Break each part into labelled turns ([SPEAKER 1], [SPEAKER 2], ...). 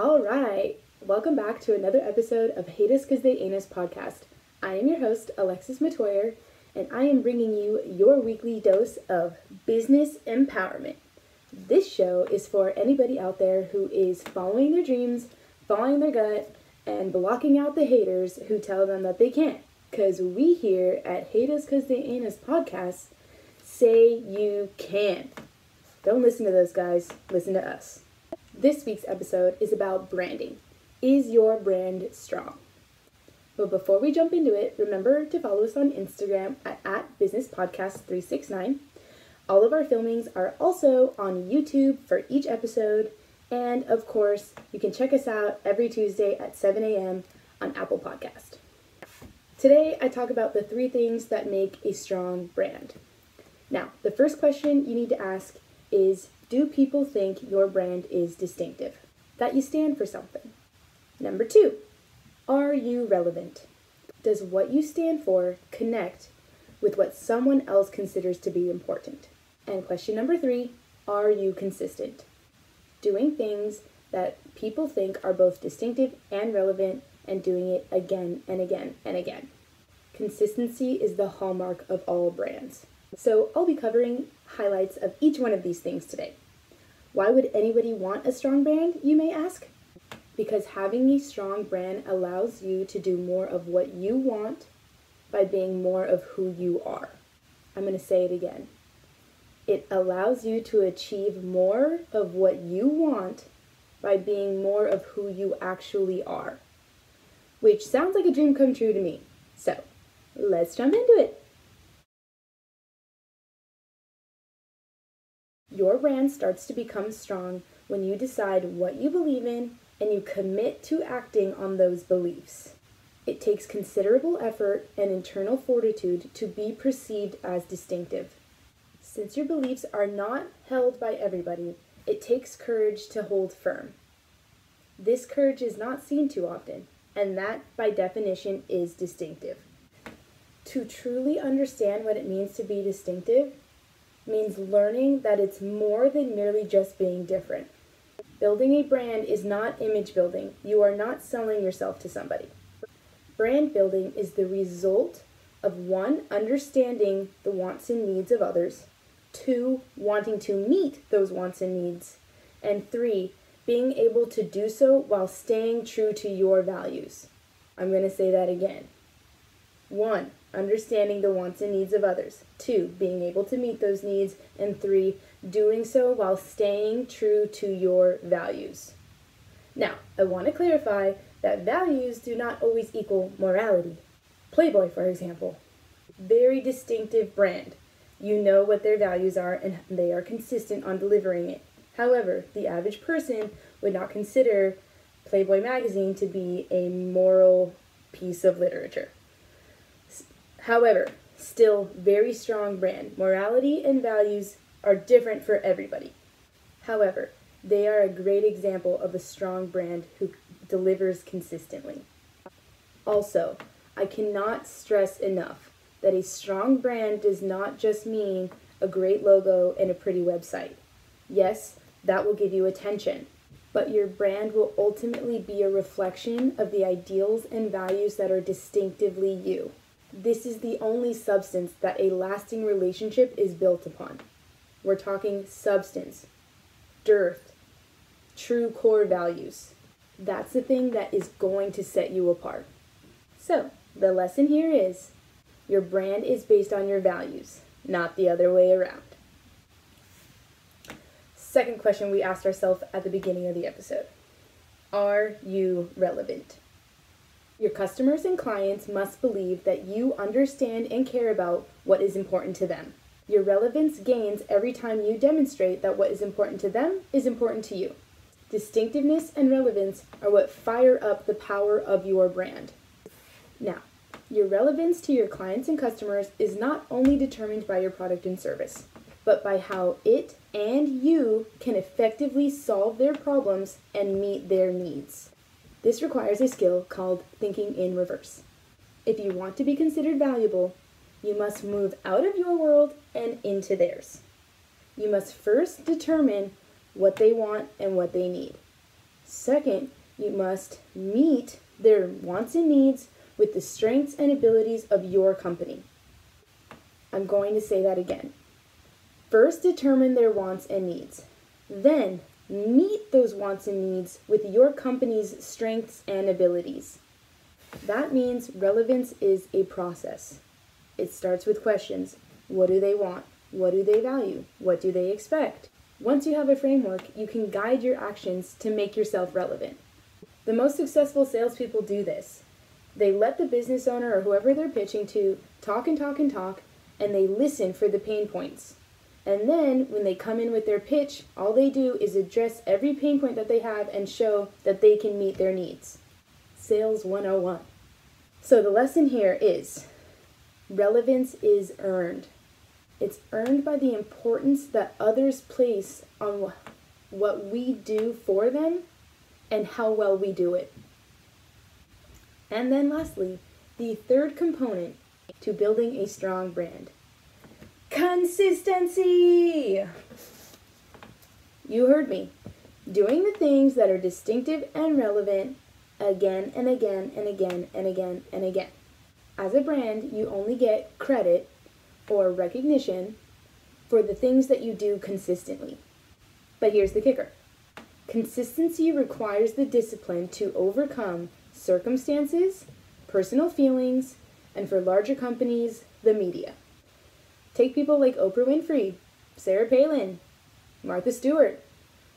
[SPEAKER 1] All right, welcome back to another episode of Hate Us Cause They Ain't Us podcast. I am your host, Alexis Metoyer, and I am bringing you your weekly dose of business empowerment. This show is for anybody out there who is following their dreams, following their gut, and blocking out the haters who tell them that they can't. Because we here at Hate Us Cause They Ain't Us podcast say you can. Don't listen to those guys, listen to us. This week's episode is about branding. Is your brand strong? But before we jump into it, remember to follow us on Instagram at, at businesspodcast369. All of our filmings are also on YouTube for each episode, and of course, you can check us out every Tuesday at 7 a.m. on Apple Podcast. Today, I talk about the three things that make a strong brand. Now, the first question you need to ask is Do people think your brand is distinctive? That you stand for something? Number two, are you relevant? Does what you stand for connect with what someone else considers to be important? And question number three, are you consistent? Doing things that people think are both distinctive and relevant and doing it again and again and again. Consistency is the hallmark of all brands. So I'll be covering highlights of each one of these things today. Why would anybody want a strong brand, you may ask? Because having a strong brand allows you to do more of what you want by being more of who you are. I'm going to say it again. It allows you to achieve more of what you want by being more of who you actually are. Which sounds like a dream come true to me. So, let's jump into it. Your brand starts to become strong when you decide what you believe in and you commit to acting on those beliefs. It takes considerable effort and internal fortitude to be perceived as distinctive. Since your beliefs are not held by everybody, it takes courage to hold firm. This courage is not seen too often, and that, by definition, is distinctive. To truly understand what it means to be distinctive, means learning that it's more than merely just being different. Building a brand is not image building. You are not selling yourself to somebody. Brand building is the result of one, understanding the wants and needs of others, two, wanting to meet those wants and needs, and three, being able to do so while staying true to your values. I'm going to say that again. One, understanding the wants and needs of others. Two, being able to meet those needs. And three, doing so while staying true to your values. Now, I want to clarify that values do not always equal morality. Playboy, for example, very distinctive brand. You know what their values are and they are consistent on delivering it. However, the average person would not consider Playboy magazine to be a moral piece of literature. However, still very strong brand. Morality and values are different for everybody. However, they are a great example of a strong brand who delivers consistently. Also, I cannot stress enough that a strong brand does not just mean a great logo and a pretty website. Yes, that will give you attention, but your brand will ultimately be a reflection of the ideals and values that are distinctively you. This is the only substance that a lasting relationship is built upon. We're talking substance, dearth, true core values. That's the thing that is going to set you apart. So, the lesson here is your brand is based on your values, not the other way around. Second question we asked ourselves at the beginning of the episode Are you relevant? Your customers and clients must believe that you understand and care about what is important to them. Your relevance gains every time you demonstrate that what is important to them is important to you. Distinctiveness and relevance are what fire up the power of your brand. Now, your relevance to your clients and customers is not only determined by your product and service, but by how it and you can effectively solve their problems and meet their needs. This requires a skill called thinking in reverse. If you want to be considered valuable, you must move out of your world and into theirs. You must first determine what they want and what they need. Second, you must meet their wants and needs with the strengths and abilities of your company. I'm going to say that again. First, determine their wants and needs. Then, meet those wants and needs with your company's strengths and abilities. That means relevance is a process. It starts with questions What do they want? What do they value? What do they expect? Once you have a framework, you can guide your actions to make yourself relevant. The most successful salespeople do this. They let the business owner or whoever they're pitching to talk and talk and talk, and they listen for the pain points. And then when they come in with their pitch, all they do is address every pain point that they have and show that they can meet their needs. Sales 101. So the lesson here is relevance is earned. It's earned by the importance that others place on what we do for them and how well we do it. And then lastly, the third component to building a strong brand Consistency! You heard me. Doing the things that are distinctive and relevant again and again and again and again and again. As a brand, you only get credit or recognition for the things that you do consistently. But here's the kicker consistency requires the discipline to overcome circumstances, personal feelings, and for larger companies, the media. Take people like Oprah Winfrey, Sarah Palin, Martha Stewart.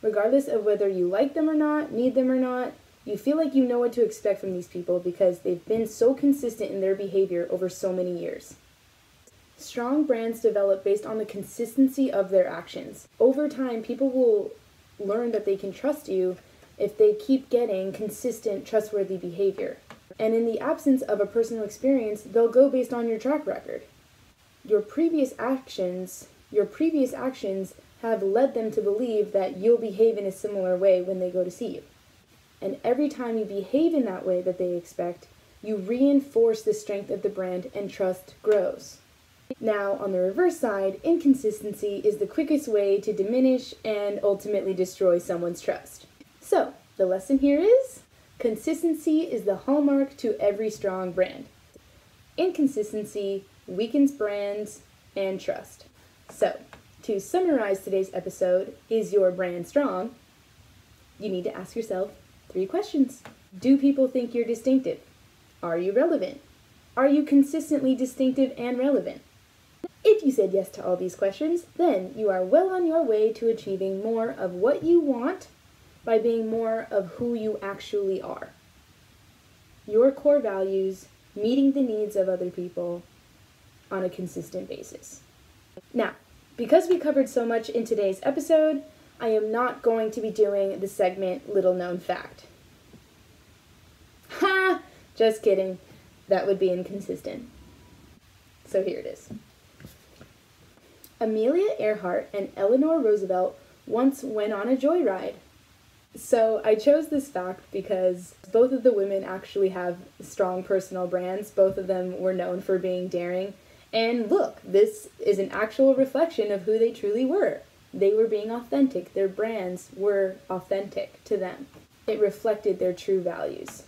[SPEAKER 1] Regardless of whether you like them or not, need them or not, you feel like you know what to expect from these people because they've been so consistent in their behavior over so many years. Strong brands develop based on the consistency of their actions. Over time, people will learn that they can trust you if they keep getting consistent, trustworthy behavior. And in the absence of a personal experience, they'll go based on your track record your previous actions, your previous actions have led them to believe that you'll behave in a similar way when they go to see you. And every time you behave in that way that they expect, you reinforce the strength of the brand and trust grows. Now, on the reverse side, inconsistency is the quickest way to diminish and ultimately destroy someone's trust. So, the lesson here is consistency is the hallmark to every strong brand. Inconsistency weakens brands and trust. So, to summarize today's episode, is your brand strong? You need to ask yourself three questions. Do people think you're distinctive? Are you relevant? Are you consistently distinctive and relevant? If you said yes to all these questions, then you are well on your way to achieving more of what you want by being more of who you actually are. Your core values, meeting the needs of other people, on a consistent basis. Now, because we covered so much in today's episode, I am not going to be doing the segment Little Known Fact. Ha! Just kidding. That would be inconsistent. So here it is. Amelia Earhart and Eleanor Roosevelt once went on a joyride. So I chose this fact because both of the women actually have strong personal brands. Both of them were known for being daring and look, this is an actual reflection of who they truly were. They were being authentic, their brands were authentic to them. It reflected their true values.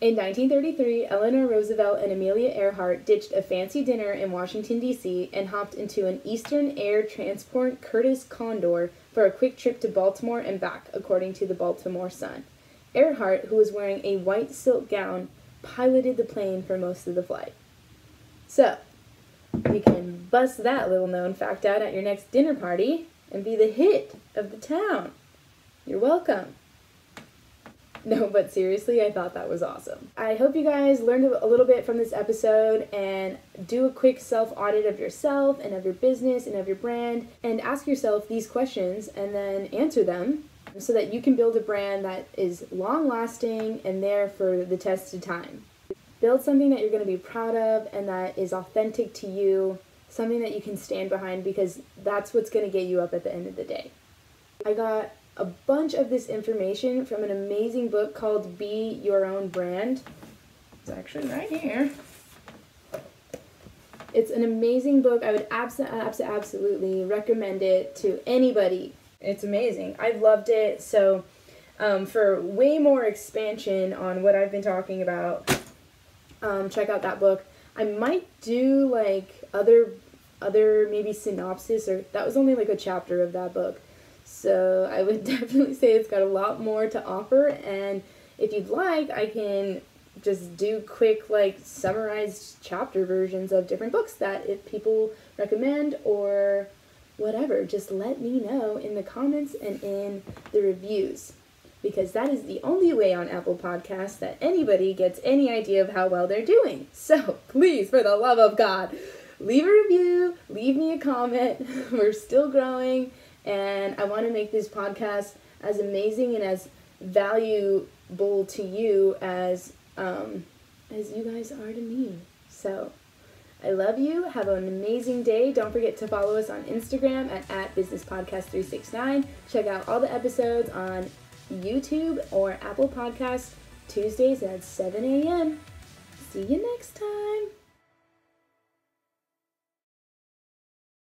[SPEAKER 1] In 1933, Eleanor Roosevelt and Amelia Earhart ditched a fancy dinner in Washington, D.C., and hopped into an Eastern Air Transport Curtiss Condor for a quick trip to Baltimore and back, according to the Baltimore Sun. Earhart, who was wearing a white silk gown, piloted the plane for most of the flight. So, you can bust that little known fact out at your next dinner party and be the hit of the town. You're welcome. No, but seriously, I thought that was awesome. I hope you guys learned a little bit from this episode and do a quick self audit of yourself and of your business and of your brand and ask yourself these questions and then answer them so that you can build a brand that is long lasting and there for the test of time. Build something that you're going to be proud of and that is authentic to you, something that you can stand behind because that's what's going to get you up at the end of the day. I got a bunch of this information from an amazing book called Be Your Own Brand. It's actually right here. It's an amazing book. I would abs- abs- absolutely recommend it to anybody. It's amazing. I've loved it. So um, for way more expansion on what I've been talking about, um, check out that book. I might do like other other maybe synopsis or that was only like a chapter of that book. So I would definitely say it's got a lot more to offer and if you'd like, I can just do quick like summarized chapter versions of different books that if people recommend or whatever, just let me know in the comments and in the reviews. Because that is the only way on Apple Podcasts that anybody gets any idea of how well they're doing. So please, for the love of God, leave a review, leave me a comment. We're still growing, and I want to make this podcast as amazing and as valuable to you as um, as you guys are to me. So I love you. Have an amazing day. Don't forget to follow us on Instagram at, at businesspodcast369. Check out all the episodes on YouTube or Apple Podcasts Tuesdays at 7 a.m. See you next time.